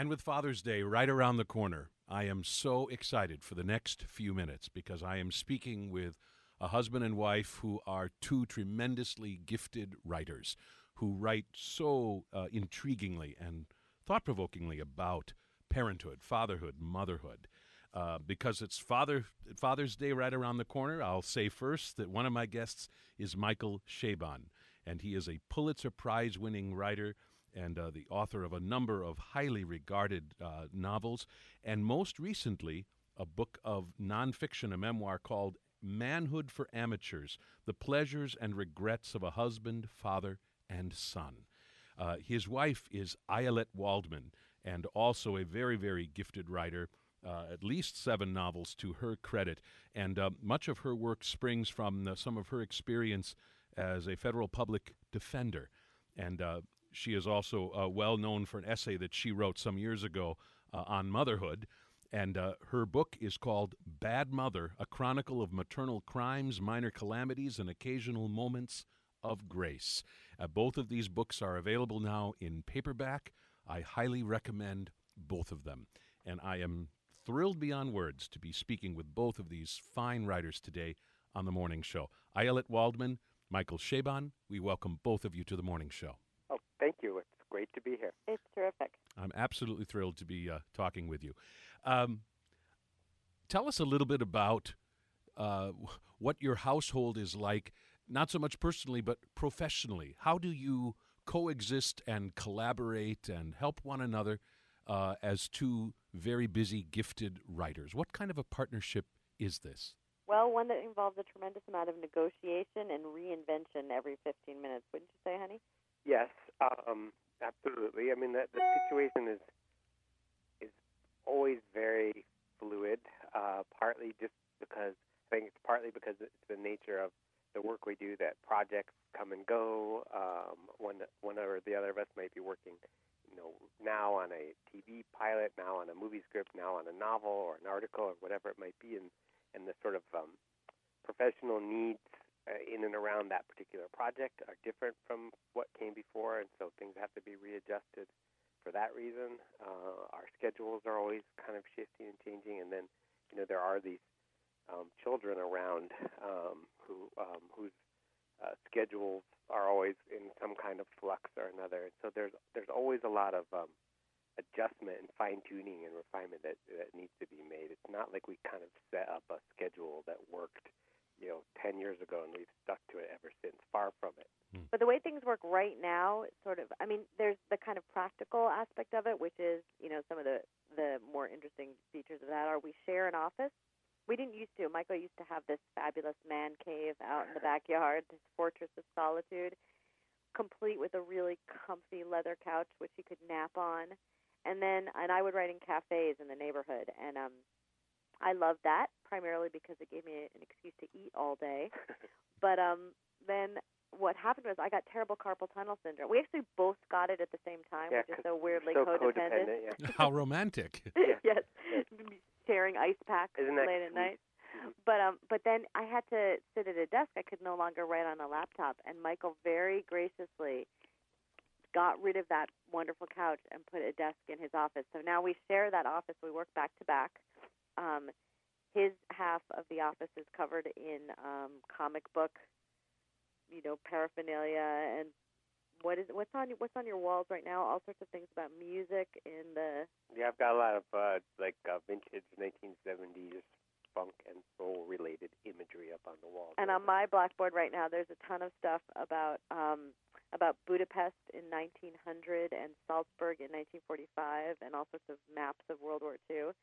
And with Father's Day right around the corner, I am so excited for the next few minutes because I am speaking with a husband and wife who are two tremendously gifted writers who write so uh, intriguingly and thought provokingly about parenthood, fatherhood, motherhood. Uh, because it's Father Father's Day right around the corner, I'll say first that one of my guests is Michael Chabon, and he is a Pulitzer Prize winning writer and uh, the author of a number of highly regarded uh, novels, and most recently, a book of nonfiction, a memoir called Manhood for Amateurs The Pleasures and Regrets of a Husband, Father, and Son. Uh, his wife is Ayelet Waldman, and also a very, very gifted writer. Uh, at least seven novels to her credit, and uh, much of her work springs from some of her experience as a federal public defender. And uh, she is also uh, well known for an essay that she wrote some years ago uh, on motherhood. And uh, her book is called Bad Mother A Chronicle of Maternal Crimes, Minor Calamities, and Occasional Moments of Grace. Uh, both of these books are available now in paperback. I highly recommend both of them. And I am thrilled beyond words to be speaking with both of these fine writers today on the morning show. Ayelet Waldman, Michael Chabon, we welcome both of you to the morning show. Thank you. It's great to be here. It's terrific. I'm absolutely thrilled to be uh, talking with you. Um, tell us a little bit about uh, what your household is like, not so much personally, but professionally. How do you coexist and collaborate and help one another uh, as two very busy, gifted writers? What kind of a partnership is this? Well, one that involves a tremendous amount of negotiation and reinvention every 15 minutes, wouldn't you say, honey? Yes, um, absolutely. I mean, the, the situation is is always very fluid. Uh, partly just because I think it's partly because it's the nature of the work we do that projects come and go. Um, one one or the other of us might be working, you know, now on a TV pilot, now on a movie script, now on a novel or an article or whatever it might be, and and the sort of um, professional needs in and around that particular project are different from what came before, and so things have to be readjusted for that reason. Uh, our schedules are always kind of shifting and changing, and then you know there are these um, children around um, who um, whose uh, schedules are always in some kind of flux or another, so there's there's always a lot of um, adjustment and fine tuning and refinement that that needs to be made. It's not like we kind of set up a schedule that worked you know, 10 years ago, and we've stuck to it ever since. Far from it. Hmm. But the way things work right now, sort of, I mean, there's the kind of practical aspect of it, which is, you know, some of the, the more interesting features of that are we share an office. We didn't used to. Michael used to have this fabulous man cave out in the backyard, this fortress of solitude, complete with a really comfy leather couch, which he could nap on. And then, and I would write in cafes in the neighborhood, and um, I loved that primarily because it gave me an excuse to eat all day. but um, then what happened was I got terrible carpal tunnel syndrome. We actually both got it at the same time, yeah, which is so weirdly so codependent. codependent yeah. How romantic! yes, sharing ice packs Isn't that late at sweet? night. But um, but then I had to sit at a desk. I could no longer write on a laptop, and Michael very graciously got rid of that wonderful couch and put a desk in his office. So now we share that office. We work back to back. Um, his half of the office is covered in um, comic book, you know, paraphernalia and what is what's on what's on your walls right now? All sorts of things about music in the. Yeah, I've got a lot of uh, like uh, vintage 1970s funk and soul related imagery up on the wall. And on my blackboard right now, there's a ton of stuff about um, about Budapest in 1900 and Salzburg in 1945, and all sorts of maps of World War II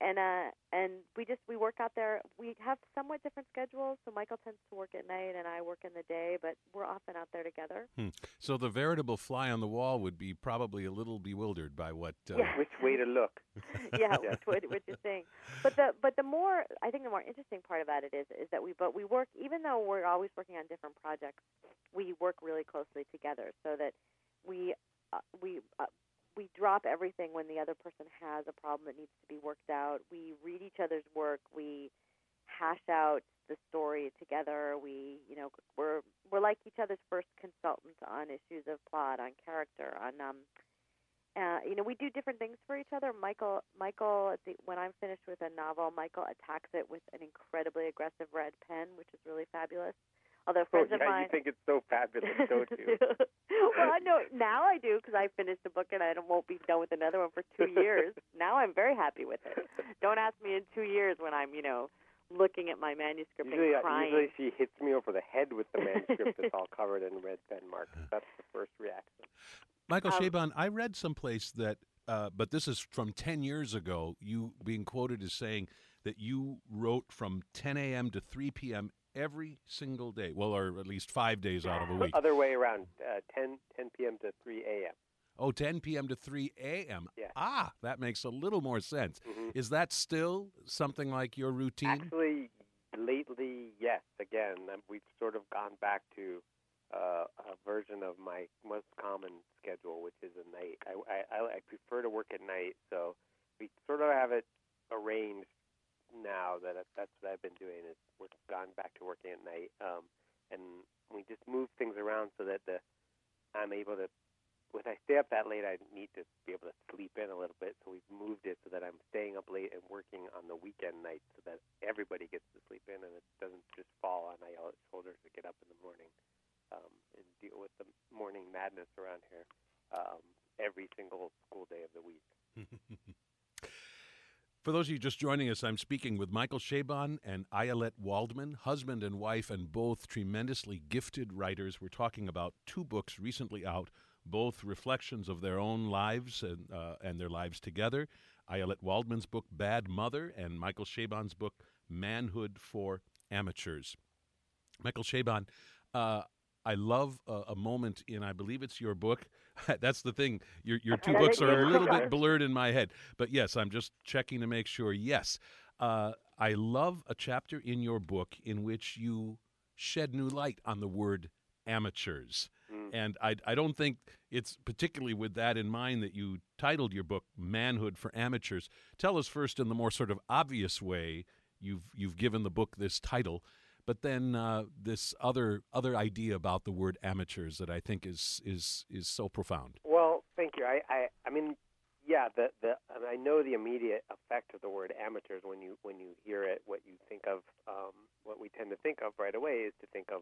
and uh and we just we work out there we have somewhat different schedules so michael tends to work at night and i work in the day but we're often out there together Hmm. So the veritable fly on the wall would be probably a little bewildered by what. Uh, Yeah. Which way to look? yeah, which what, what you're saying. But the but the more I think the more interesting part about it is is that we but we work even though we're always working on different projects, we work really closely together so that we uh, we uh, we drop everything when the other person has a problem that needs to be worked out. We read each other's work. We hash out the story together. We, you know, we're we're like each other's first consultants on issues of plot, on character, on um, uh, you know, we do different things for each other. Michael, Michael, the, when I'm finished with a novel, Michael attacks it with an incredibly aggressive red pen, which is really fabulous. Although friends oh, yeah, of mine, you think it's so fabulous, don't you? well, I know now I do because I finished a book and I won't be done with another one for two years. now I'm very happy with it. Don't ask me in two years when I'm, you know, looking at my manuscript usually, and uh, crying. usually she hits me over the head with the manuscript that's all covered in red pen marks. That's the first reaction. Michael Um, Chabon, I read someplace that, uh, but this is from 10 years ago, you being quoted as saying that you wrote from 10 a.m. to 3 p.m. every single day. Well, or at least five days out of a week. Other way around, uh, 10, 10 p.m. to 3 a.m. Oh, 10 p.m. to 3 a.m. Yeah. Ah, that makes a little more sense. Mhm. Is that still something like your routine? Actually, lately, yes. Again, um, we've sort of gone back to uh, a version of my most common schedule, which is a night. I, I, I I prefer to work at night, so we sort of have it arranged now that it- that's what I've been doing. Is we've gone back to working at night, um, and we just move things around so that the I'm able to. When I stay up that late, I need to be able to sleep in a little bit. So we've moved it so that I'm staying up late and working on the weekend nights, so that everybody gets to sleep in, and it doesn't just fall on my shoulders to get up in the morning um, and deal with the morning madness around here um, every single school day of the week. For those of you just joining us, I'm speaking with Michael Chabon and Ayelet Waldman, husband and wife, and both tremendously gifted writers. We're talking about two books recently out, both reflections of their own lives and, uh, and their lives together. Ayelet Waldman's book, Bad Mother, and Michael Chabon's book, Manhood for Amateurs. Michael Chabon, uh, I love a, a moment in, I believe it's your book. That's the thing. Your, your two books are a little bit blurred in my head. But yes, I'm just checking to make sure. Yes. Uh, I love a chapter in your book in which you shed new light on the word amateurs. Mm. And I, I don't think it's particularly with that in mind that you titled your book Manhood for Amateurs. Tell us first, in the more sort of obvious way, you've, you've given the book this title, but then uh, this other, other idea about the word amateurs that I think is, is, is so profound. Well, thank you. I, I, I mean, yeah, the, the, and I know the immediate effect of the word amateurs when you when you hear it. What you think of, um, what we tend to think of right away is to think of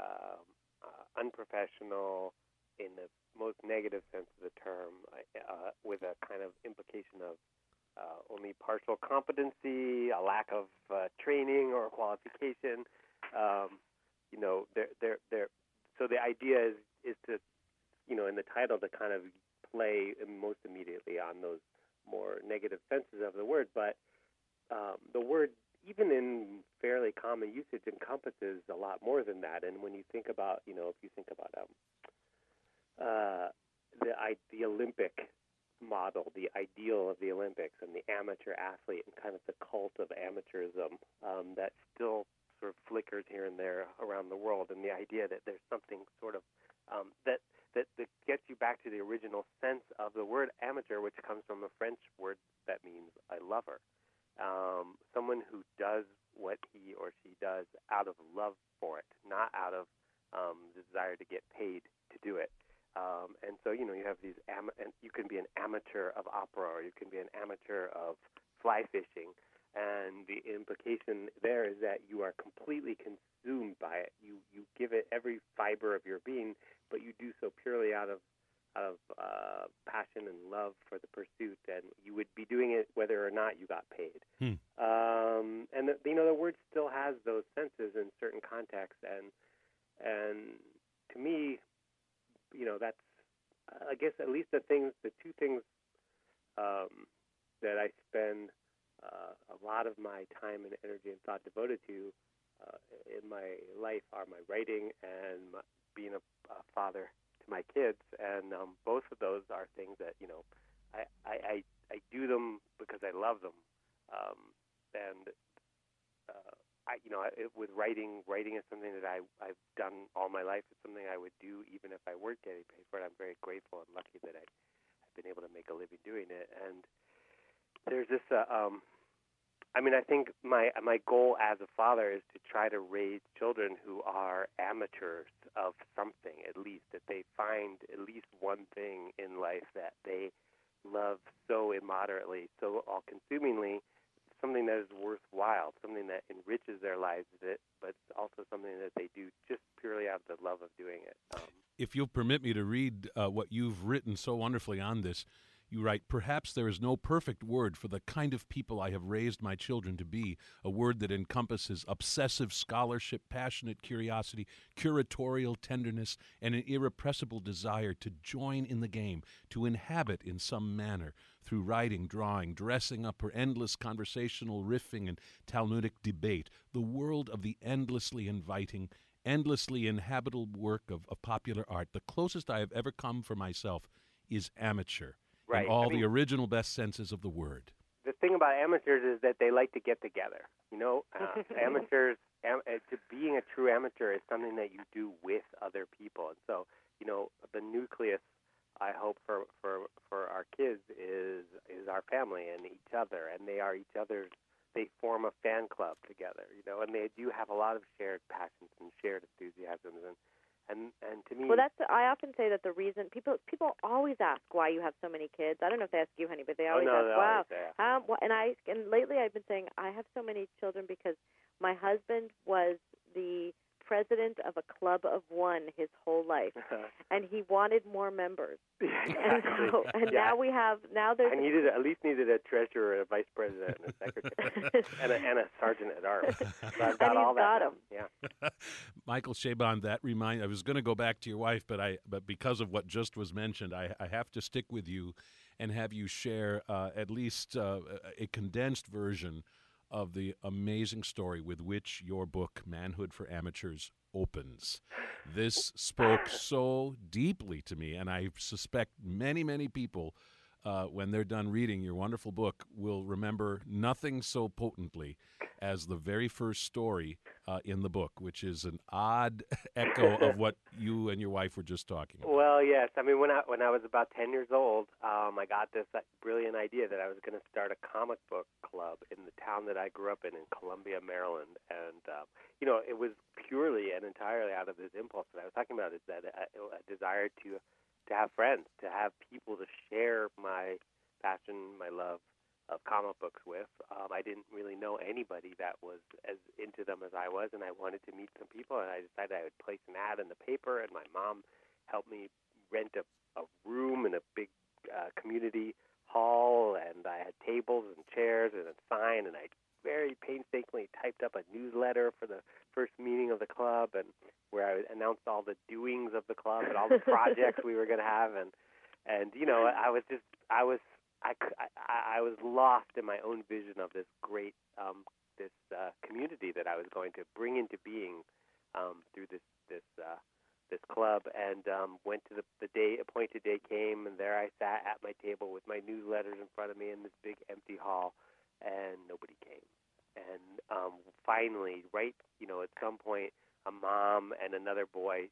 um, uh, unprofessional, in the most negative sense of the term, uh, with a kind of implication of uh, only partial competency, a lack of uh, training or qualification. Um, you know, there, there, there. So the idea is is to, you know, in the title to kind of play most immediately on those more negative senses of the word, but um, the word, even in fairly common usage, encompasses a lot more than that. And when you think about, you know, if you think about um, uh, the I, the Olympic model, the ideal of the Olympics, and the amateur athlete, and kind of the cult of amateurism um, that still sort of flickers here and there around the world, and the idea that there's something sort of um, that, that that gets you back to the original sense of the word amateur, which comes from a French word that means a lover, um, someone who does what he or she does out of love for it, not out of um, desire to get paid to do it. Um, and so, you know, you have these, am- and you can be an amateur of opera, or you can be an amateur of fly fishing. And the implication there is that you are completely consumed by it. You you give it every fiber of your being, but you do so purely out of out of uh, passion and love for the pursuit, and you would be doing it whether or not you got paid. Hmm. Um, and the, you know, the word still has those senses in certain contexts, and and to me, you know, that's I guess at least the things, the two things um, that I spend uh, a lot of my time and energy and thought devoted to uh, in my life are my writing and my, being a, a father to my kids, and um, both of those are things that you know I, I, I, I do them because I love them, um, and I you know it, with writing, writing is something that I I've done all my life. It's something I would do even if I weren't getting paid for it. I'm very grateful and lucky that I, I've been able to make a living doing it, and there's this. Uh, um, I mean, I think my my goal as a father is to try to raise children who are amateurs of something, at least that they find at least one thing in life that they love so immoderately, so all consumingly, something that is worthwhile, something that enriches their lives, but also something that they do just purely out of the love of doing it. Um, if you'll permit me to read uh, what you've written so wonderfully on this, you write, Perhaps there is no perfect word for the kind of people I have raised my children to be, a word that encompasses obsessive scholarship, passionate curiosity, curatorial tenderness, and an irrepressible desire to join in the game, to inhabit in some manner, through writing, drawing, dressing up, or endless conversational riffing and Talmudic debate, the world of the endlessly inviting, endlessly inhabitable work of, of popular art. The closest I have ever come for myself is amateur right. in all I mean, the original best senses of the word. The thing about amateurs is that they like to get together. You know, uh, amateurs. Am, uh, to being a true amateur is something that you do with other people, and so you know the nucleus. I hope for for for our kids is is our family and each other, and they are each other's. They form a fan club together, you know, and they do have a lot of shared passions and shared enthusiasms, and and and to me, well, that's I often say that the reason people people always ask why you have so many kids. I don't know if they ask you, honey, but they oh, always no, ask, "Wow, um, well, and I and lately I've been saying I have so many children because my husband was the president of a club of one his whole life, and he wanted more members. Yeah, And, so, and Yeah. now we have now there's I needed at least needed a treasurer, a vice president, and a secretary, and a, and a sergeant at arms. So I've got And all he's that. got done. 'em. Yeah. Michael Chabon, that remind I was going to go back to your wife, but I but because of what just was mentioned, I, I have to stick with you and have you share uh, at least uh, a condensed version of the amazing story with which your book Manhood for Amateurs opens. This spoke so deeply to me, and I suspect many many people. Uh, when they're done reading your wonderful book, will remember nothing so potently as the very first story uh, in the book, which is an odd echo of what you and your wife were just talking about. Well, yes. I mean, when I when I was about ten years old, um, I got this uh, brilliant idea that I was going to start a comic book club in the town that I grew up in, in Columbia, Maryland. And um, you know, it was purely and entirely out of this impulse that I was talking about. Is that a, a desire to to have friends, to have people to share my passion, my love of comic books with. Um, I didn't really know anybody that was as into them as I was, and I wanted to meet some people. And I decided I would place an ad in the paper, and my mom helped me rent a, a room in a big uh, community hall, and I had tables and chairs and a sign, and I very painstakingly typed up a newsletter for the first meeting of the club, and where I announced all the doings of the club and all the projects we were going to have, and and you know I was just I was I, I, I was lost in my own vision of this great um, this uh, community that I was going to bring into being um, through this this uh, this club, and um, went to the the day appointed day came, and there I sat at my table with my newsletters in front of me in this big empty hall, and nobody came. And um, finally, right, you know, at some point, a mom and another boy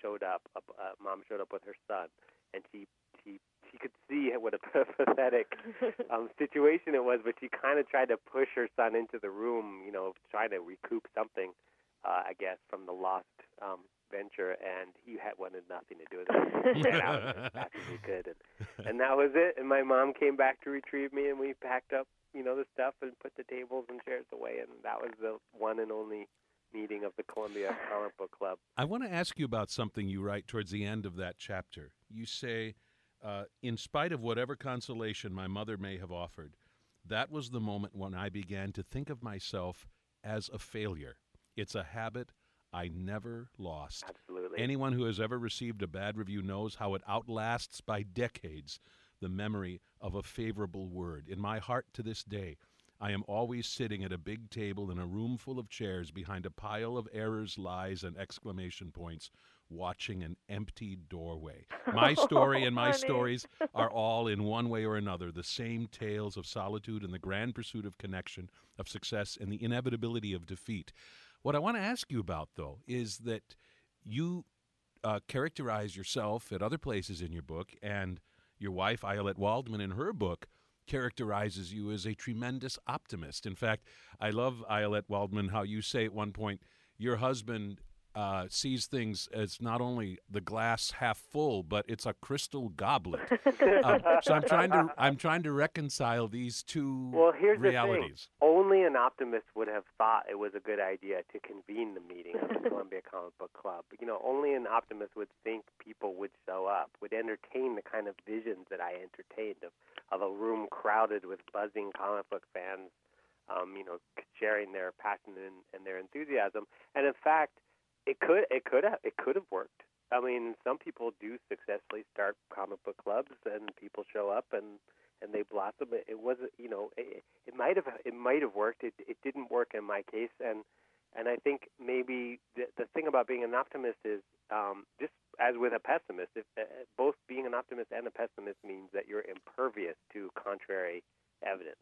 showed up. A, a mom showed up with her son, and she she she could see what a pathetic um, situation it was, but she kind of tried to push her son into the room, you know, trying to recoup something, uh, I guess, from the lost um, venture, and he had wanted nothing to do with it. He ran out as fast as he could, and, and that was it. And my mom came back to retrieve me, and we packed up, you know, the stuff and put the tables and chairs away, and that was the one and only meeting of the Columbia Comic Book Club. I want to ask you about something you write towards the end of that chapter. You say, uh, in spite of whatever consolation my mother may have offered, that was the moment when I began to think of myself as a failure. It's a habit I never lost. Absolutely. Anyone who has ever received a bad review knows how it outlasts by decades the memory of a favorable word. In my heart to this day, I am always sitting at a big table in a room full of chairs behind a pile of errors, lies, and exclamation points, watching an empty doorway. My story and my stories are all, in one way or another, the same tales of solitude and the grand pursuit of connection, of success, and the inevitability of defeat. What I want to ask you about, though, is that you uh, characterize yourself at other places in your book, and your wife, Ayelet Waldman, in her book, characterizes you as a tremendous optimist. In fact, I love Ayelet Waldman how you say at one point your husband uh, sees things as not only the glass half full, but it's a crystal goblet. um, so I'm trying to I'm trying to reconcile these two well, here's realities. The thing. Only an optimist would have thought it was a good idea to convene the meeting of the Columbia Comic Book Club. You know, only an optimist would think people would show up, would entertain the kind of visions that I entertained of of a room crowded with buzzing comic book fans. Um, you know, sharing their passion and, and their enthusiasm, and in fact, it could it could have it could have worked. I mean, some people do successfully start comic book clubs, and people show up and and they blossom. It, it wasn't, you know, it, it might have it might have worked. It it didn't work in my case, and and I think maybe the the thing about being an optimist is um, just as with a pessimist. If uh, both being an optimist and a pessimist means that you're impervious to contrary evidence.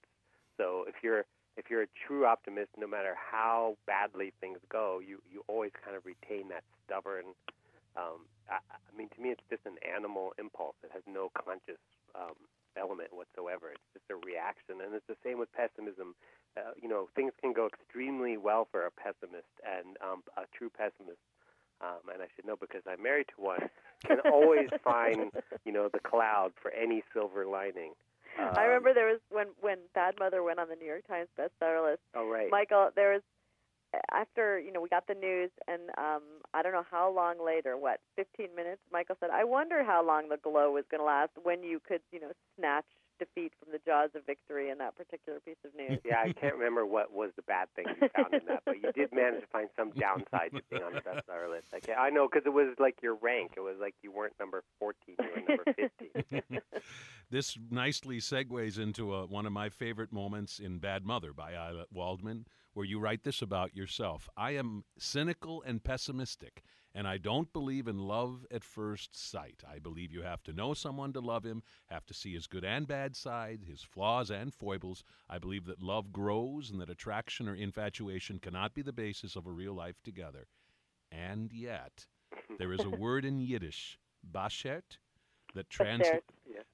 So if you're if you're a true optimist, no matter how badly things go, you you always kind of retain that stubborn. Um, I, I mean, to me, it's just an animal impulse. It has no conscious um, element whatsoever. It's just a reaction, and it's the same with pessimism. Uh, you know, things can go extremely well for a pessimist, and um, a true pessimist um, and I should know because I'm married to one, can always find, you know, the cloud for any silver lining. Um, I remember there was when when Bad Mother went on the New York Times bestseller list. Oh right. Michael, there was after you know we got the news, and um I don't know how long later, what 15 minutes. Michael said, "I wonder how long the glow was going to last when you could you know snatch defeat from the jaws of victory in that particular piece of news. Yeah, I can't remember what was the bad thing you found in that, but you did manage to find some downside to being on the bestseller list. Okay, I know because it was like your rank. It was like you weren't number 14, you were number 15. this nicely segues into a, one of my favorite moments in Bad Mother by Ayelet Waldman, where you write this about yourself. I am cynical and pessimistic and I don't believe in love at first sight. I believe you have to know someone to love him, have to see his good and bad sides, his flaws and foibles. I believe that love grows and that attraction or infatuation cannot be the basis of a real life together. And yet, there is a word in Yiddish, bashert, that, trans-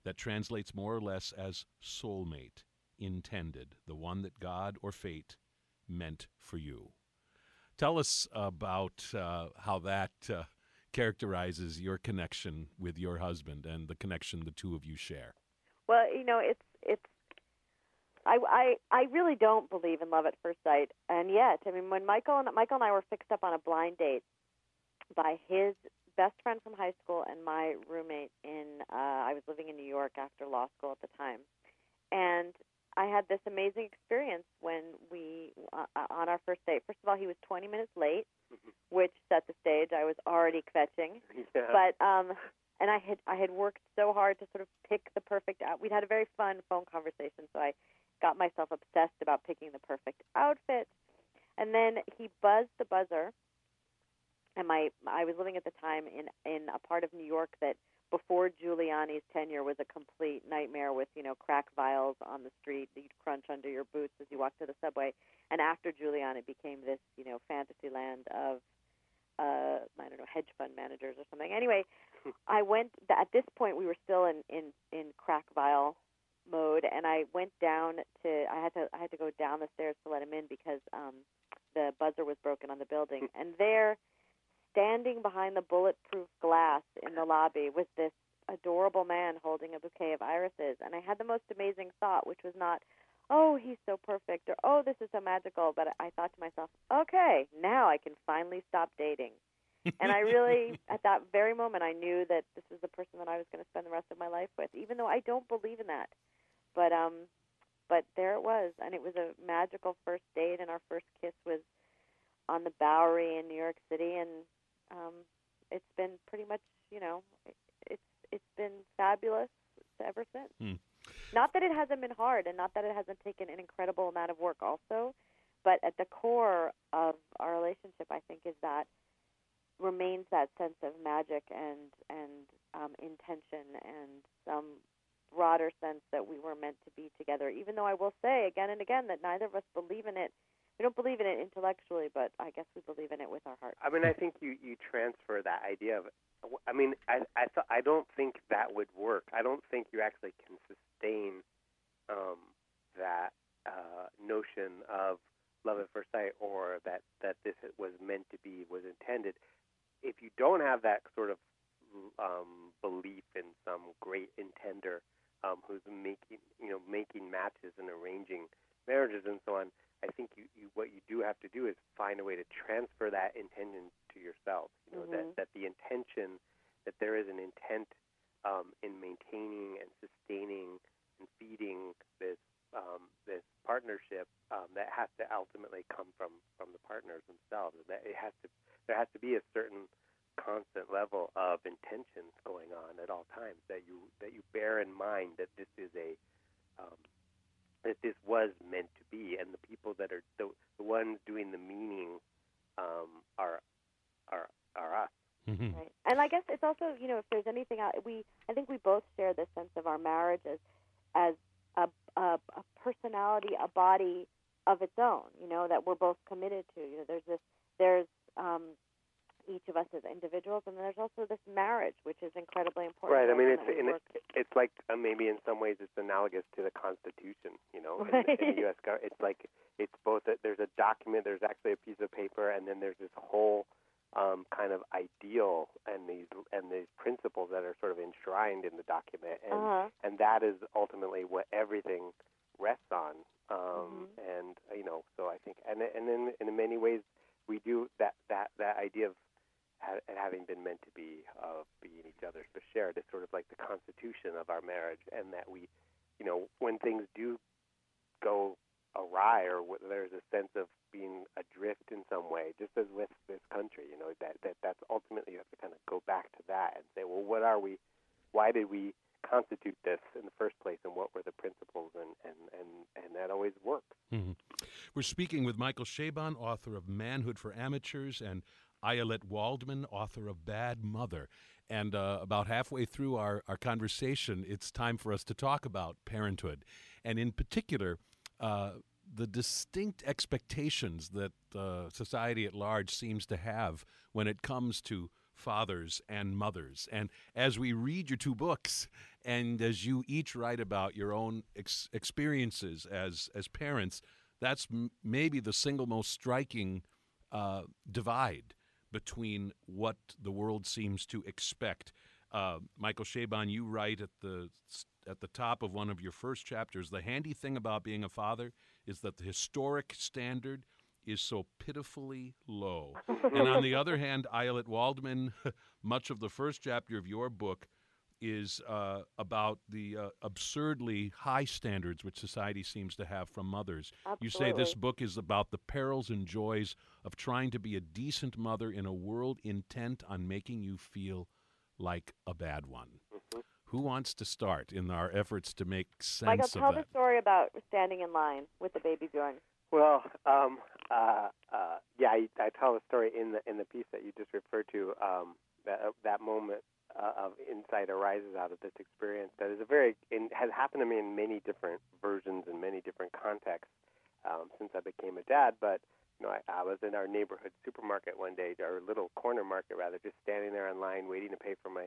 that translates more or less as soulmate, intended, the one that God or fate meant for you. Tell us about uh, how that uh, characterizes your connection with your husband and the connection the two of you share. Well, you know, it's it's. I, I I really don't believe in love at first sight, and yet, I mean, when Michael and Michael and I were fixed up on a blind date by his best friend from high school and my roommate in uh, I was living in New York after law school at the time, and I had this amazing experience when we uh, uh, on our first date. First of all, he was 20 minutes late, mm-hmm. which set the stage. I was already kvetching, yeah. but um, and I had I had worked so hard to sort of pick the perfect out. We'd had a very fun phone conversation, so I got myself obsessed about picking the perfect outfit. And then he buzzed the buzzer, and my I was living at the time in in a part of New York that before Giuliani's tenure was a complete nightmare with you know crack vials on the street that you'd crunch under your boots as you walked to the subway, and after Giuliani it became this you know fantasy land of uh, I don't know hedge fund managers or something. Anyway, I went at this point we were still in in in crack vial mode, and I went down to I had to I had to go down the stairs to let him in because um, the buzzer was broken on the building, and there standing behind the bulletproof glass in the lobby with this adorable man holding a bouquet of irises. And I had the most amazing thought, which was not, oh, he's so perfect, or oh, this is so magical. But I thought to myself, okay, now I can finally stop dating. and I really, at that very moment, I knew that this was the person that I was going to spend the rest of my life with, even though I don't believe in that. But um, but there it was, and it was a magical first date, and our first kiss was on the Bowery in New York City, and um, it's been pretty much, you know, it's it's been fabulous ever since. Hmm. Not that it hasn't been hard, and not that it hasn't taken an incredible amount of work, also, but at the core of our relationship, I think, is that remains that sense of magic and and um, intention and some broader sense that we were meant to be together. Even though I will say again and again that neither of us believe in it we don't believe in it intellectually, but I guess we believe in it with our heart. I mean, I think you you transfer that idea of. I mean, I I th- I don't think that would work. I don't think you actually can sustain um, that uh, notion of love at first sight or that that this was meant to be was intended. If you don't have that sort of um, belief in some great intender um, who's making you know making matches and arranging marriages and so on, I think you, you what you do have to do is find a way to transfer that intention to yourself. You know Mhm. that that the intention that there is an intent um, in maintaining and sustaining and feeding this um, this partnership um, that has to ultimately come from from the partners themselves. And that it has to there has to be a certain constant level of intentions going on at all times that you that you bear in mind that this is a um, that this was meant to be, and the people that are the, the ones doing the meaning um, are are are us. Mhm. Right. And I guess it's also, you know, if there's anything out, we I think we both share this sense of our marriage as as a, a, a personality, a body of its own. You know, that we're both committed to. You know, there's this, there's um, each of us as individuals, and then there's also this marriage, which is incredibly important. Right. I mean, it's in, it's like uh, maybe in some ways it's analogous to the Constitution. You know, in, the- in the U.S. government, it's like it's both. A, there's a document. There's actually a piece of paper, and then there's this whole um, kind of ideal and these and these principles that are sort of enshrined in the document, and uh-huh. and that is ultimately what everything rests on. Um, Mhm. And you know, so I think, and and in in many ways, we do that that that idea of ha- having been meant to be of being each other's to share. It's sort of like the constitution of our marriage, and that we, you know, when things do go awry or there's a sense of being adrift in some way, just as with this country, you know, that that that's ultimately you have to kind of go back to that and say, well, what are we? Why did we constitute this in the first place, and what were the principles? And and and and that always works. Mhm. We're speaking with Michael Chabon, author of Manhood for Amateurs, and Ayelet Waldman, author of Bad Mother. And uh, about halfway through our, our conversation, it's time for us to talk about parenthood. And in particular, uh, the distinct expectations that uh, society at large seems to have when it comes to fathers and mothers. And as we read your two books, and as you each write about your own ex- experiences as as parents, that's m- maybe the single most striking uh, divide between what the world seems to expect. Uh, Michael Chabon, you write at the at the top of one of your first chapters. The handy thing about being a father is that the historic standard is so pitifully low. and on the other hand, Ayelet Waldman, much of the first chapter of your book is uh, about the uh, absurdly high standards which society seems to have from mothers. You say this book is about the perils and joys of trying to be a decent mother in a world intent on making you feel like a bad one. Mhm. Who wants to start in our efforts to make sense Michael, of tell that? the story about standing in line with the baby Bjorn. Well, um, uh, uh, yeah, I, I tell the story in the in the piece that you just referred to. Um, that uh, that moment uh, of insight arises out of this experience that is a very in, has happened to me in many different versions and many different contexts um, since I became a dad. But you know, I, I was in our neighborhood supermarket one day, our little corner market rather, just standing there in line waiting to pay for my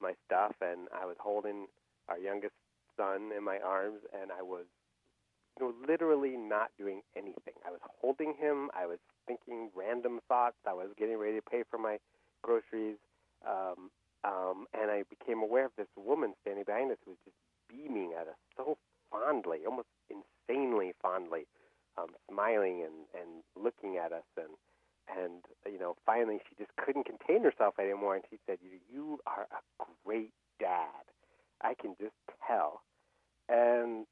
my stuff, and I was holding our youngest son in my arms, and I was you know, literally not doing anything. I was holding him. I was thinking random thoughts. I was getting ready to pay for my groceries, um, um, and I became aware of this woman standing behind us who was just beaming at us so fondly, almost insanely fondly, um, smiling and, and looking at us. And and you know, finally, she just couldn't contain herself anymore, and she said, "You, you are a great dad. I can just tell." And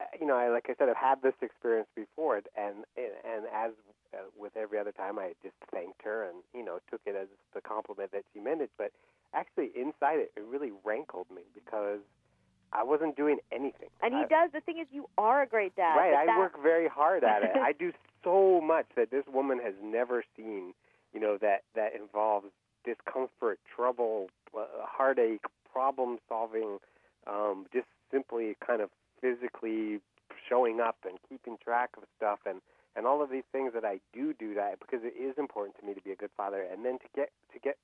uh, you know, I, like I said, I've had this experience before, and and, as uh, with every other time, I just thanked her and you know took it as the compliment that she meant it. But actually, inside it, it really rankled me because I wasn't doing anything. And he I, does. The thing is, you are a great dad. right, I that- work very hard at it. I do so much that this woman has never seen. You know that that involves discomfort, trouble, uh, heartache, problem solving, um, just simply kind of physically showing up and keeping track of stuff and and all of these things that I do do that because it is important to me to be a good father and then to get to get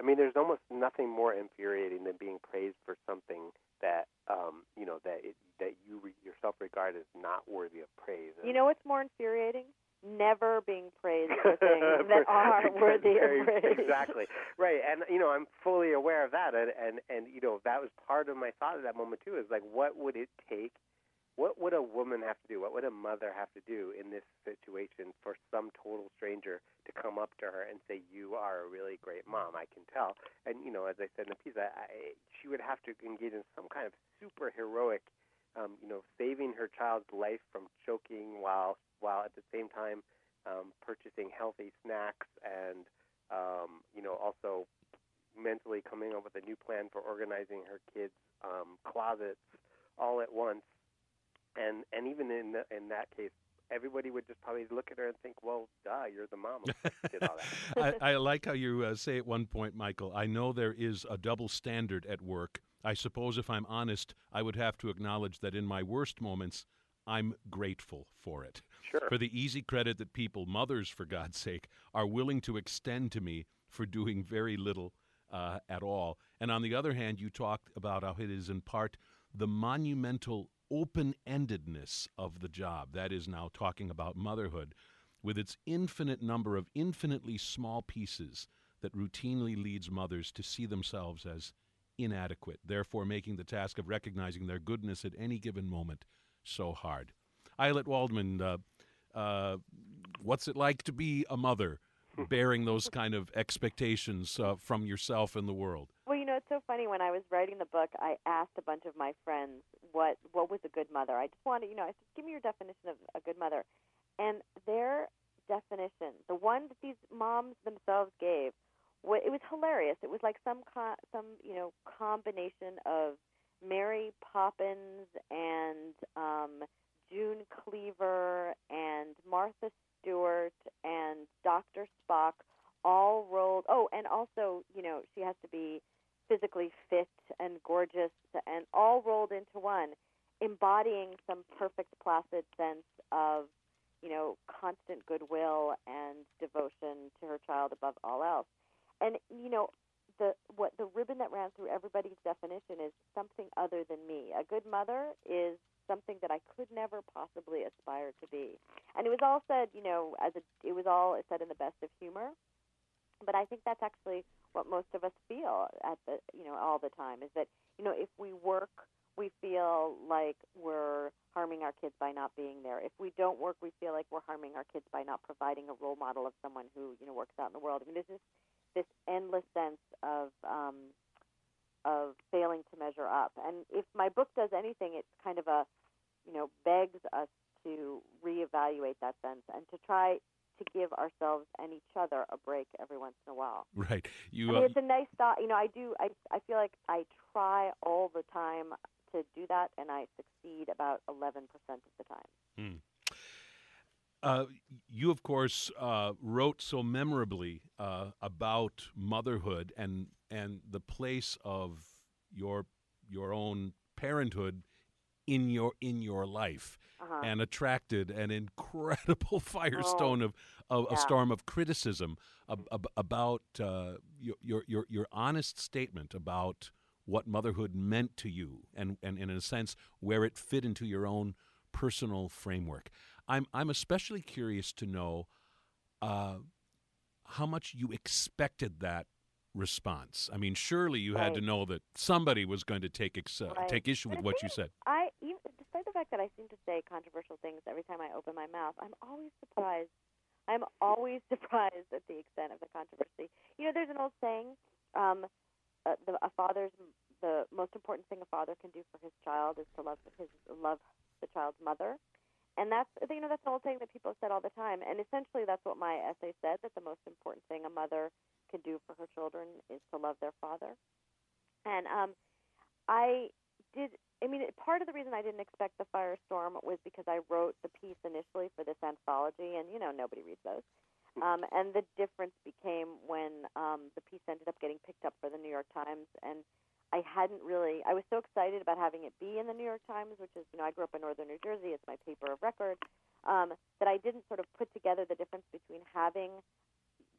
I mean there's almost nothing more infuriating than being praised for something that um you know that it, that you re- yourself regard as not worthy of praise You know what's more infuriating? never being praised for things that are worthy of praise. Exactly. Right. And you know, I'm fully aware of that and, and and you know, that was part of my thought at that moment too, is like what would it take what would a woman have to do? What would a mother have to do in this situation for some total stranger to come up to her and say, "You are a really great mom"? I can tell. And you know, as I said in the piece, I, I, she would have to engage in some kind of super heroic, um, you know, saving her child's life from choking while while at the same time um, purchasing healthy snacks and um, you know also mentally coming up with a new plan for organizing her kids' um, closets all at once and and even in the, in that case, everybody would just probably look at her and think, "Well, duh, you're the mom did all that." I, I, like how you uh, say at one point, Michael. I know there is a double standard at work. I suppose if I'm honest, I would have to acknowledge that in my worst moments, I'm grateful for it. Sure. For the easy credit that people, mothers for God's sake, are willing to extend to me for doing very little uh, at all. And on the other hand, you talked about how it is in part the monumental open endedness of the job, that is now talking about motherhood, with its infinite number of infinitely small pieces that routinely leads mothers to see themselves as inadequate, therefore making the task of recognizing their goodness at any given moment so hard. Ayelet Waldman, uh, uh, what's it like to be a mother, bearing those kind of expectations uh, from yourself and the world? It's so funny. When I was writing the book, I asked a bunch of my friends what what was a good mother. I just wanted, you know, I said, give me your definition of a good mother, and their definition, the one that these moms themselves gave, it was hilarious. It was like some some you know combination of Mary Poppins and um, June Cleaver and Martha Stewart and Dr. Spock all rolled. Oh, and also, you know, she has to be physically fit and gorgeous and all rolled into one, embodying some perfect placid sense of, you know, constant goodwill and devotion to her child above all else. And you know, the what the ribbon that ran through everybody's definition is something other than me. A good mother is something that I could never possibly aspire to be. And it was all said, you know, as a, it was all said in the best of humor. But I think that's actually what most of us feel at the, you know, all the time is that, you know, if we work, we feel like we're harming our kids by not being there. If we don't work, we feel like we're harming our kids by not providing a role model of someone who, you know, works out in the world. I mean, this this endless sense of um, of failing to measure up. And if my book does anything, it's kind of a, you know, begs us to reevaluate that sense and to try to give ourselves and each other a break every once in a while. Right. You. I mean, uh, it's a nice thought. You know, I do. I I feel like I try all the time to do that, and I succeed about eleven percent of the time. Hmm. Uh, you, of course, uh, wrote so memorably uh, about motherhood and and the place of your your own parenthood in your in your life, uh-huh. and attracted an incredible firestone oh, of, of yeah. a storm of criticism ab- ab- about uh, your, your your your honest statement about what motherhood meant to you, and and, and in a sense where it fit into your own personal framework. I'm I'm especially curious to know uh, how much you expected that response. I mean, surely you right. had to know that somebody was going to take ex- uh, right. take issue with what you said. I, even, despite the fact that I seem to say controversial things every time I open my mouth, I'm always surprised. I'm always surprised at the extent of the controversy. You know, there's an old saying: um, uh, the, a father's the most important thing a father can do for his child is to love his love the child's mother. And that's you know that's an old thing that people have said all the time. And essentially, that's what my essay said: that the most important thing a mother can do for her children is to love their father. And um, I did. I mean, part of the reason I didn't expect the firestorm was because I wrote the piece initially for this anthology, and you know nobody reads those. Um, and the difference became when um, the piece ended up getting picked up for the New York Times, and I hadn't really. I was so excited about having it be in the New York Times, which is, you know, I grew up in northern New Jersey. It's my paper of record. Um, that I didn't sort of put together the difference between having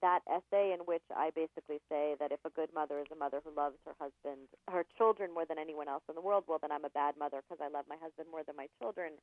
that essay in which I basically say that if a good mother is a mother who loves her husband, her children more than anyone else in the world, well, then I'm a bad mother because I love my husband more than my children.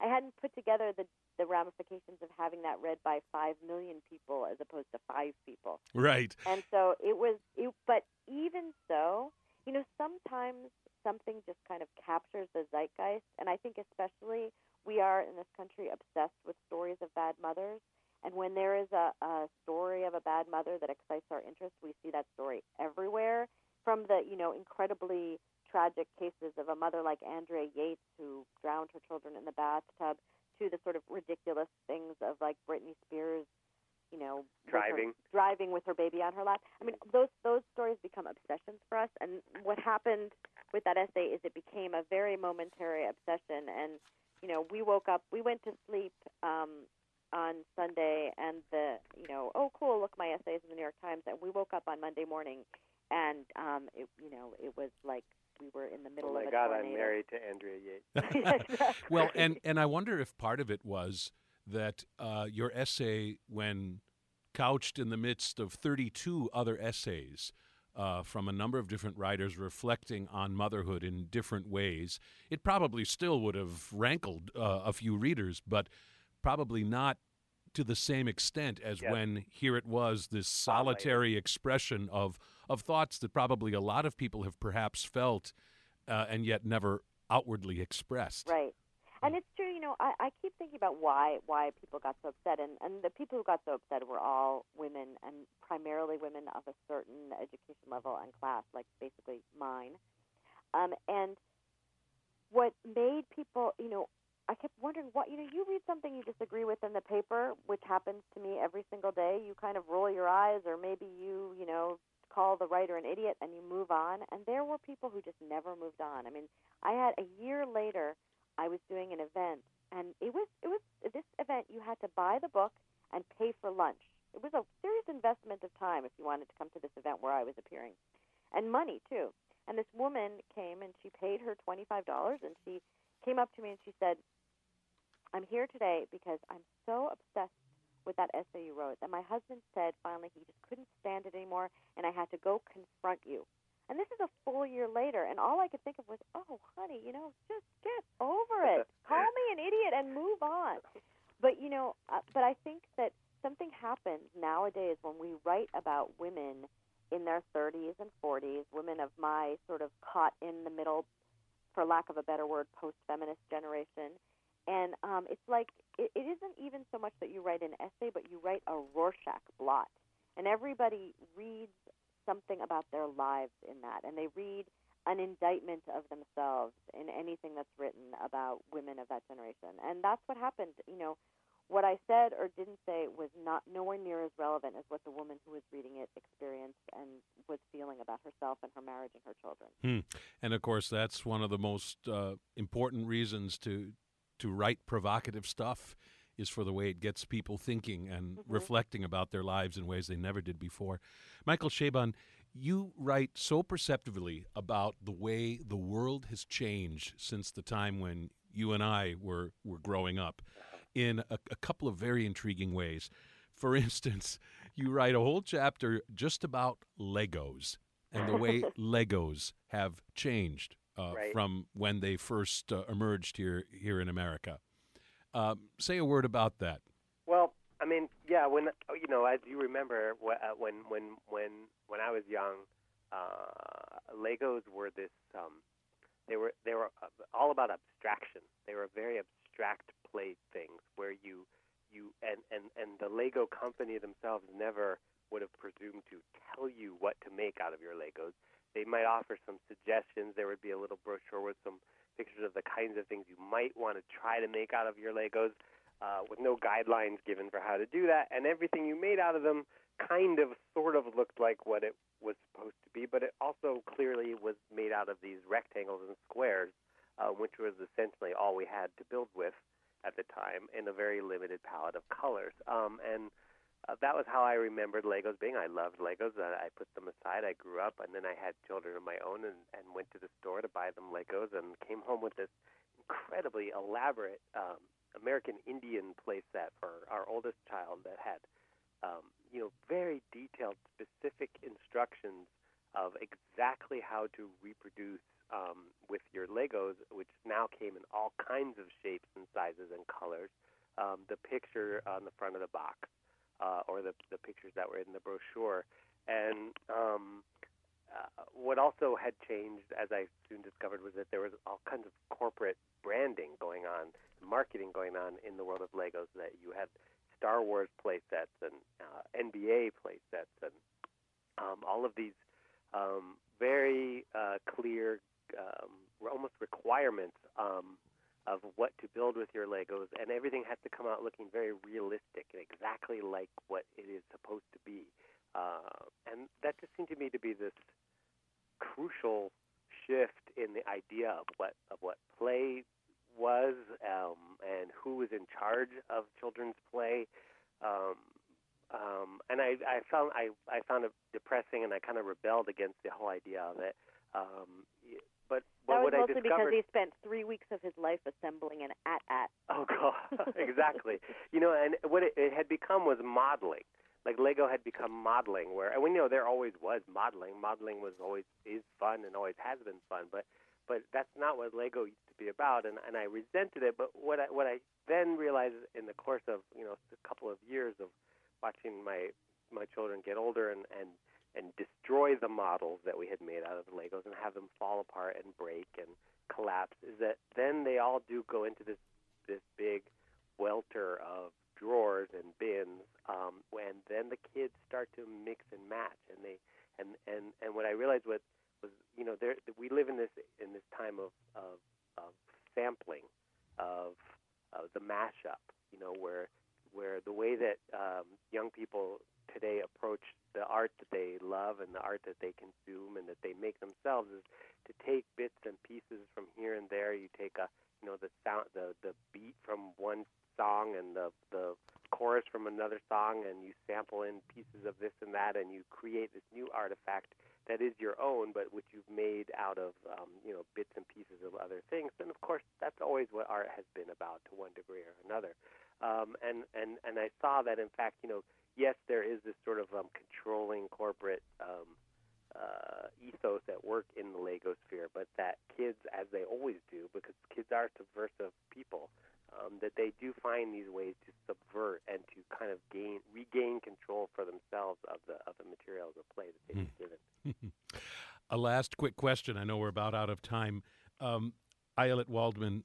I hadn't put together the the ramifications of having that read by five million people as opposed to five people. Right. And so it was. It, but even so, you know, sometimes something just kind of captures the zeitgeist, and I think especially we are in this country obsessed with stories of bad mothers. And when there is a, a story of a bad mother that excites our interest, we see that story everywhere. From the you know incredibly tragic cases of a mother like Andrea Yates who drowned her children in the bathtub to the sort of ridiculous things of like Britney Spears, you know, driving with her, driving with her baby on her lap. I mean, those those stories become obsessions for us. And what happened with that essay is it became a very momentary obsession. And you know, we woke up, we went to sleep um, on Sunday, and the you know, oh cool, look, my essay is in the New York Times, and we woke up on Monday morning, and um, it, you know, it was like we were in the middle oh my of a God, tornado. I'm married to Andrea Yates. Exactly. Well, and and I wonder if part of it was that uh, your essay, when couched in the midst of 32 other essays uh, from a number of different writers reflecting on motherhood in different ways, it probably still would have rankled uh, a few readers, but probably not to the same extent as Yes. when here it was this solitary expression of of thoughts that probably a lot of people have perhaps felt uh, and yet never outwardly expressed. Right. And it's true, you know, I, I keep thinking about why why people got so upset and, and the people who got so upset were all women and primarily women of a certain education level and class, like basically mine. Um, and what made people, you know, I kept wondering what you know, you read something you disagree with in the paper, which happens to me every single day, you kind of roll your eyes or maybe you, you know, call the writer an idiot and you move on and there were people who just never moved on. I mean, I had a year later I was doing an event, and it was it was this event. You had to buy the book and pay for lunch. It was a serious investment of time if you wanted to come to this event where I was appearing, and money too. And this woman came and she paid her twenty five dollars, and she came up to me and she said, "I'm here today because I'm so obsessed with that essay you wrote that my husband said finally he just couldn't stand it anymore, and I had to go confront you." And this is a full year later, and all I could think of was, "Oh, honey, you know, just get over it. Call me an idiot and move on." But you know, uh, but I think that something happens nowadays when we write about women in their 30s and 40s, women of my sort of caught in the middle, for lack of a better word, post-feminist generation. And um, it's like it, it isn't even so much that you write an essay, but you write a Rorschach blot, and everybody reads something about their lives in that, and they read an indictment of themselves in anything that's written about women of that generation. And that's what happened. You know, what I said or didn't say was not nowhere near as relevant as what the woman who was reading it experienced and was feeling about herself and her marriage and her children. And of course, that's one of the most uh, important reasons to to write provocative stuff is for the way it gets people thinking and Mhm. reflecting about their lives in ways they never did before. Michael Chabon, you write so perceptively about the way the world has changed since the time when you and I were were growing up in a, a couple of very intriguing ways. For instance, you write a whole chapter just about Legos and the way Legos have changed uh, Right. from when they first uh, emerged here here in America. Um, say a word about that. Well, I mean, yeah, when you know, as you remember, uh, when when when when I was young, uh, Legos were this. Um, they were they were uh, all about abstraction. They were very abstract play things where you you and and and the Lego company themselves never would have presumed to tell you what to make out of your Legos. They might offer some suggestions. There would be a little brochure with some pictures of the kinds of things you might want to try to make out of your Legos uh, with no guidelines given for how to do that, and everything you made out of them kind of, sort of looked like what it was supposed to be, but it also clearly was made out of these rectangles and squares, uh, which was essentially all we had to build with at the time in a very limited palette of colors. Um, and uh, that was how I remembered Legos being. I loved Legos. Uh, I put them aside. I grew up, and then I had children of my own, and, and went to the store to buy them Legos, and came home with this incredibly elaborate um, American Indian play set for our oldest child that had, um, you know, very detailed, specific instructions of exactly how to reproduce um, with your Legos, which now came in all kinds of shapes and sizes and colors. Um, the picture on the front of the box uh, or the the pictures that were in the brochure. And um, uh, what also had changed, as I soon discovered, was that there was all kinds of corporate branding going on, marketing going on in the world of Legos. That you had Star Wars play sets and uh, NBA play sets and um, all of these um, very uh, clear, um, almost requirements um, of what to build with your Legos, and everything has to come out looking very realistic and exactly like what it is supposed to be. Uh, and that just seemed to me to be this crucial shift in the idea of what of what play was um, and who was in charge of children's play. Um, um, and I, I found I, I found it depressing, and I kind of rebelled against the whole idea of it. Um, that was what I mostly discovered, because he spent three weeks of his life assembling an at-at. Oh god, exactly. you know, and what it, it had become was modeling. Like Lego had become modeling, where and we know there always was modeling. Modeling was always is fun and always has been fun, but but that's not what Lego used to be about, and and I resented it. But what I what I then realized in the course of you know a couple of years of watching my my children get older and and and destroy the models that we had made out of the Legos and have them fall apart and break and collapse is that then they all do go into this this big welter of drawers and bins um, when then the kids start to mix and match and they and and and what I realized was was you know there we live in this in this time of of, of sampling of of the mashup you know where where the way that um, young people today approach the art that they love and the art that they consume and that they make themselves is to take bits and pieces from here and there. You take a you know the sound the the beat from one song and the the chorus from another song and you sample in pieces of this and that and you create this new artifact that is your own but which you've made out of um, you know bits and pieces of other things and of course that's always what art has been about to one degree or another um, and and and I saw that in fact, you know, yes, there is this sort of um, controlling corporate um, uh, ethos at work in the Lego sphere, but that kids, as they always do, because kids are subversive people, um, that they do find these ways to subvert and to kind of gain regain control for themselves of the of the materials of play that they've been given. A last quick question. I know we're about out of time. Um, Ayelet Waldman,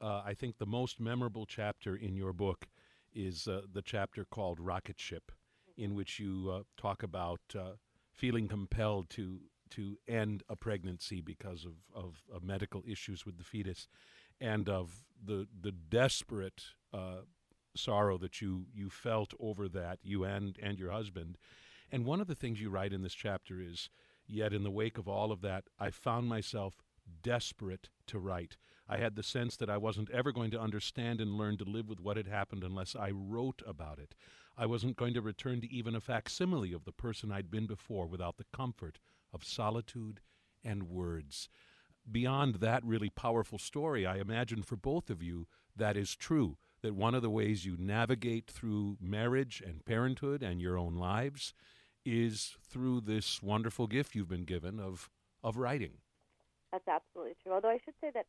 uh, I think the most memorable chapter in your book is uh, the chapter called Rocket Ship, in which you uh, talk about uh, feeling compelled to to end a pregnancy because of, of, of, medical issues with the fetus, and of the the desperate uh, sorrow that you you felt over that you and and your husband. And one of the things you write in this chapter is, yet in the wake of all of that, I found myself desperate to write. I had the sense that I wasn't ever going to understand and learn to live with what had happened unless I wrote about it. I wasn't going to return to even a facsimile of the person I'd been before without the comfort of solitude and words. Beyond that really powerful story, I imagine for both of you that is true. That one of the ways you navigate through marriage and parenthood and your own lives is through this wonderful gift you've been given of, of writing. That's absolutely true. Although I should say that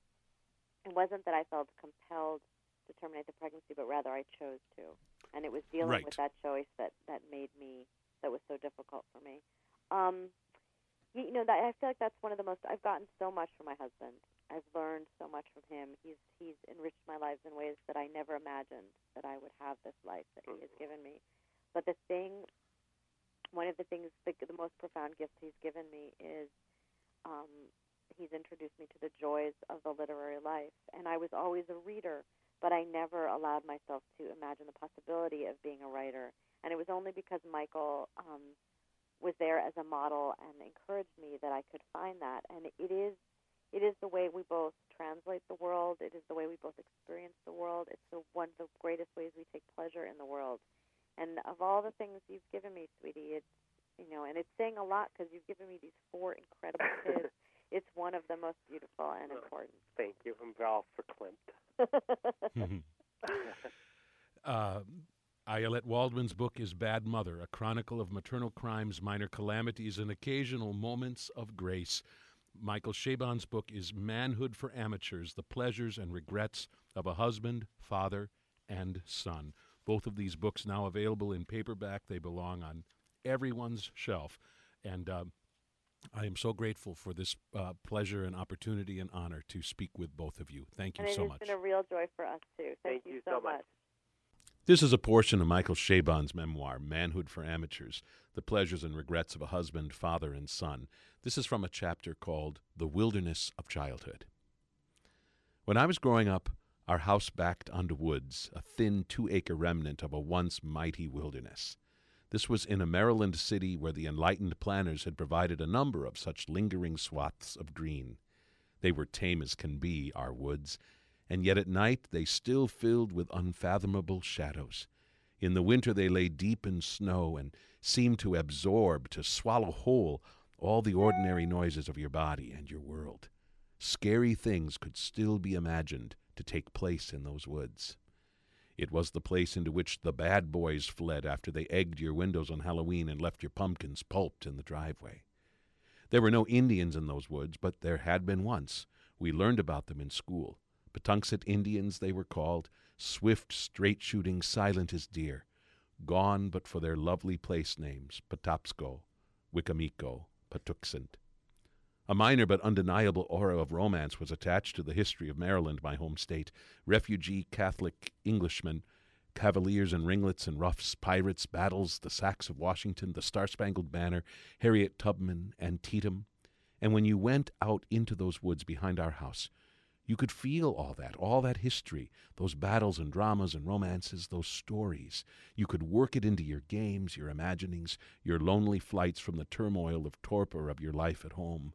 it wasn't that I felt compelled to terminate the pregnancy, but rather I chose to, and it was dealing right. with that choice that that made me that was so difficult for me. Um, you, you know, that, I feel like that's one of the most. I've gotten so much from my husband. I've learned so much from him. He's he's enriched my lives in ways that I never imagined that I would have this life that he has given me. But the thing, one of the things, the, the most profound gift he's given me is um, he's introduced me to the joys of the literary life. And I was always a reader, but I never allowed myself to imagine the possibility of being a writer. And it was only because Michael um, was there as a model and encouraged me that I could find that. And it is it is the way we both translate the world. It is the way we both experience the world. It's the one of the greatest ways we take pleasure in the world. And of all the things you've given me, sweetie, it's you know, and it's saying a lot because you've given me these four incredible kids it's one of the most beautiful and important. Thank you. I'm all verklempt. uh, Ayelet Waldman's book is Bad Mother, a chronicle of maternal crimes, minor calamities, and occasional moments of grace. Michael Chabon's book is Manhood for Amateurs The Pleasures and Regrets of a Husband, Father, and Son. Both of these books now available in paperback. They belong on everyone's shelf. And uh, I am so grateful for this uh, pleasure and opportunity and honor to speak with both of you. Thank you and so much. It's been a real joy for us too. Thank, Thank you so much. This is a portion of Michael Chabon's memoir, Manhood for Amateurs The Pleasures and Regrets of a Husband, Father, and Son. This is from a chapter called The Wilderness of Childhood. When I was growing up, our house backed onto woods, a thin two acre remnant of a once mighty wilderness. This was in a Maryland city where the enlightened planners had provided a number of such lingering swaths of green. They were tame as can be, our woods, and yet at night they still filled with unfathomable shadows. In the winter they lay deep in snow and seemed to absorb, to swallow whole, all the ordinary noises of your body and your world. Scary things could still be imagined to take place in those woods. It was the place into which the bad boys fled after they egged your windows on Halloween and left your pumpkins pulped in the driveway. There were no Indians in those woods, but there had been once. We learned about them in school. Patuxent Indians, they were called, swift, straight shooting, silent as deer, gone but for their lovely place names Patapsco, Wicomico, Patuxent. A minor but undeniable aura of romance was attached to the history of Maryland, my home state. Refugee Catholic Englishmen, cavaliers and ringlets and ruffs, pirates, battles, the sacks of Washington, the Star Spangled Banner, Harriet Tubman, Antietam. And when you went out into those woods behind our house, you could feel all that, all that history, those battles and dramas and romances, those stories. You could work it into your games, your imaginings, your lonely flights from the turmoil of torpor of your life at home.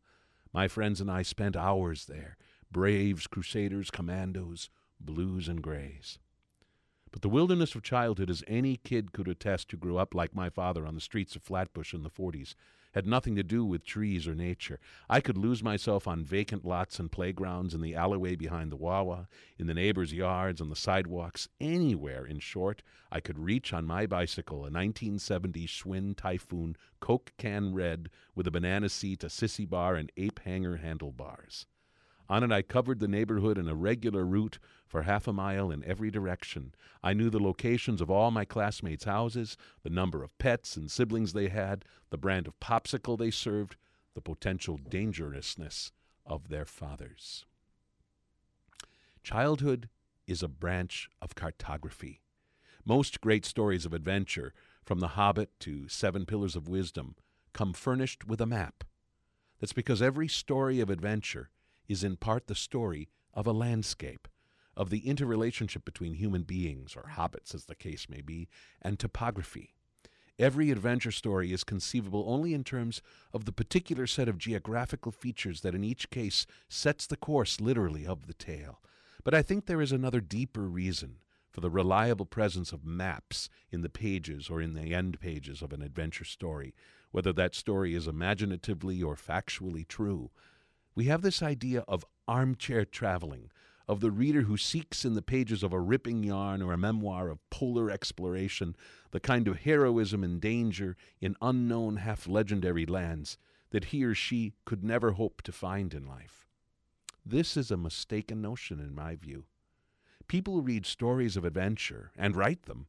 My friends and I spent hours there braves, crusaders, commandos, blues, and grays. But the wilderness of childhood, as any kid could attest who grew up like my father on the streets of Flatbush in the 40s, had nothing to do with trees or nature. I could lose myself on vacant lots and playgrounds, in the alleyway behind the Wawa, in the neighbors' yards, on the sidewalks, anywhere, in short, I could reach on my bicycle a 1970 Schwinn Typhoon Coke can red with a banana seat, a sissy bar, and ape hanger handlebars. On it, I covered the neighborhood in a regular route for half a mile in every direction. I knew the locations of all my classmates' houses, the number of pets and siblings they had, the brand of popsicle they served, the potential dangerousness of their fathers. Childhood is a branch of cartography. Most great stories of adventure, from The Hobbit to Seven Pillars of Wisdom, come furnished with a map. That's because every story of adventure is in part the story of a landscape, of the interrelationship between human beings, or hobbits as the case may be, and topography. Every adventure story is conceivable only in terms of the particular set of geographical features that in each case sets the course literally of the tale. But I think there is another deeper reason for the reliable presence of maps in the pages or in the end pages of an adventure story, whether that story is imaginatively or factually true. We have this idea of armchair traveling, of the reader who seeks in the pages of a ripping yarn or a memoir of polar exploration the kind of heroism and danger in unknown, half legendary lands that he or she could never hope to find in life. This is a mistaken notion, in my view. People read stories of adventure and write them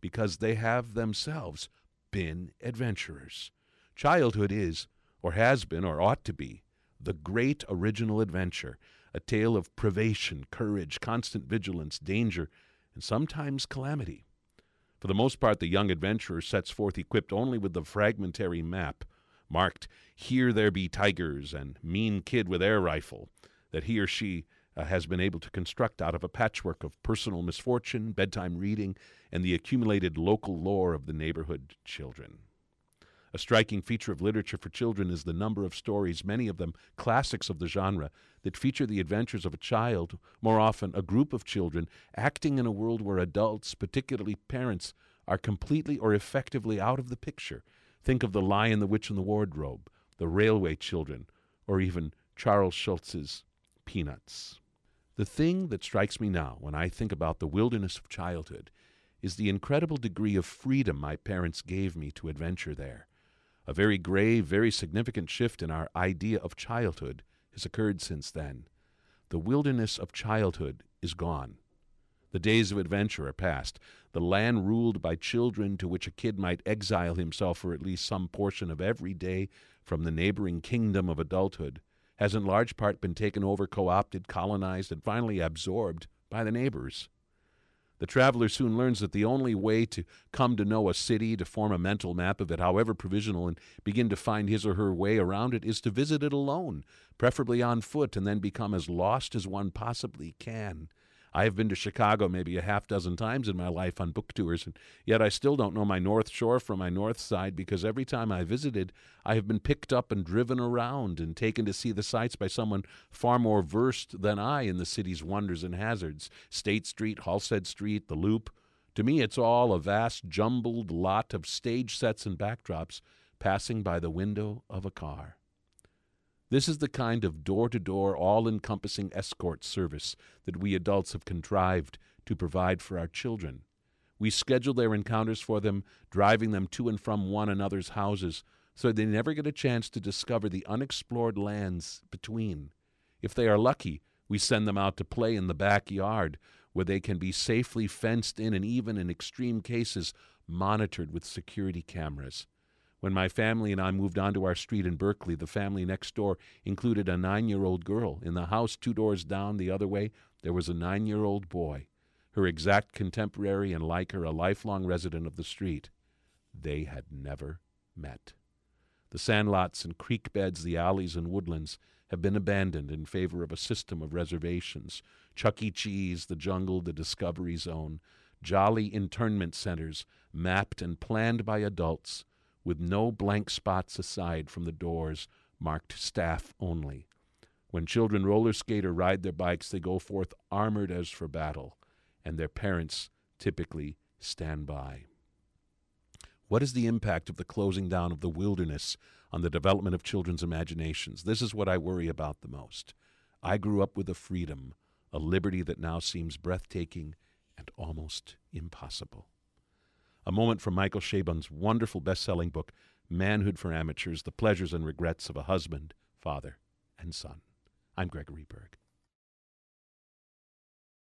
because they have themselves been adventurers. Childhood is, or has been, or ought to be, the great original adventure, a tale of privation, courage, constant vigilance, danger, and sometimes calamity. For the most part, the young adventurer sets forth equipped only with the fragmentary map, marked, Here there be tigers, and mean kid with air rifle, that he or she uh, has been able to construct out of a patchwork of personal misfortune, bedtime reading, and the accumulated local lore of the neighborhood children. A striking feature of literature for children is the number of stories, many of them classics of the genre, that feature the adventures of a child, more often a group of children, acting in a world where adults, particularly parents, are completely or effectively out of the picture. Think of The Lion, the Witch, and the Wardrobe, The Railway Children, or even Charles Schulz's Peanuts. The thing that strikes me now when I think about the wilderness of childhood is the incredible degree of freedom my parents gave me to adventure there. A very grave, very significant shift in our idea of childhood has occurred since then. The wilderness of childhood is gone. The days of adventure are past. The land ruled by children to which a kid might exile himself for at least some portion of every day from the neighboring kingdom of adulthood has in large part been taken over, co opted, colonized, and finally absorbed by the neighbors. The traveler soon learns that the only way to come to know a city, to form a mental map of it, however provisional, and begin to find his or her way around it, is to visit it alone, preferably on foot, and then become as lost as one possibly can. I have been to Chicago maybe a half dozen times in my life on book tours, and yet I still don't know my North Shore from my North Side because every time I visited, I have been picked up and driven around and taken to see the sights by someone far more versed than I in the city's wonders and hazards State Street, Halsted Street, the Loop. To me, it's all a vast, jumbled lot of stage sets and backdrops passing by the window of a car. This is the kind of door to door, all encompassing escort service that we adults have contrived to provide for our children. We schedule their encounters for them, driving them to and from one another's houses, so they never get a chance to discover the unexplored lands between. If they are lucky, we send them out to play in the backyard, where they can be safely fenced in and even in extreme cases monitored with security cameras. When my family and I moved onto our street in Berkeley, the family next door included a nine year old girl. In the house two doors down the other way, there was a nine year old boy, her exact contemporary and like her, a lifelong resident of the street. They had never met. The sandlots and creek beds, the alleys and woodlands have been abandoned in favor of a system of reservations. Chuck E. Cheese, the jungle, the Discovery Zone, jolly internment centers mapped and planned by adults with no blank spots aside from the doors marked staff only. When children roller skate or ride their bikes, they go forth armored as for battle, and their parents typically stand by. What is the impact of the closing down of the wilderness on the development of children's imaginations? This is what I worry about the most. I grew up with a freedom, a liberty that now seems breathtaking and almost impossible. A moment from Michael Chabon's wonderful best selling book, Manhood for Amateurs The Pleasures and Regrets of a Husband, Father, and Son. I'm Gregory Berg.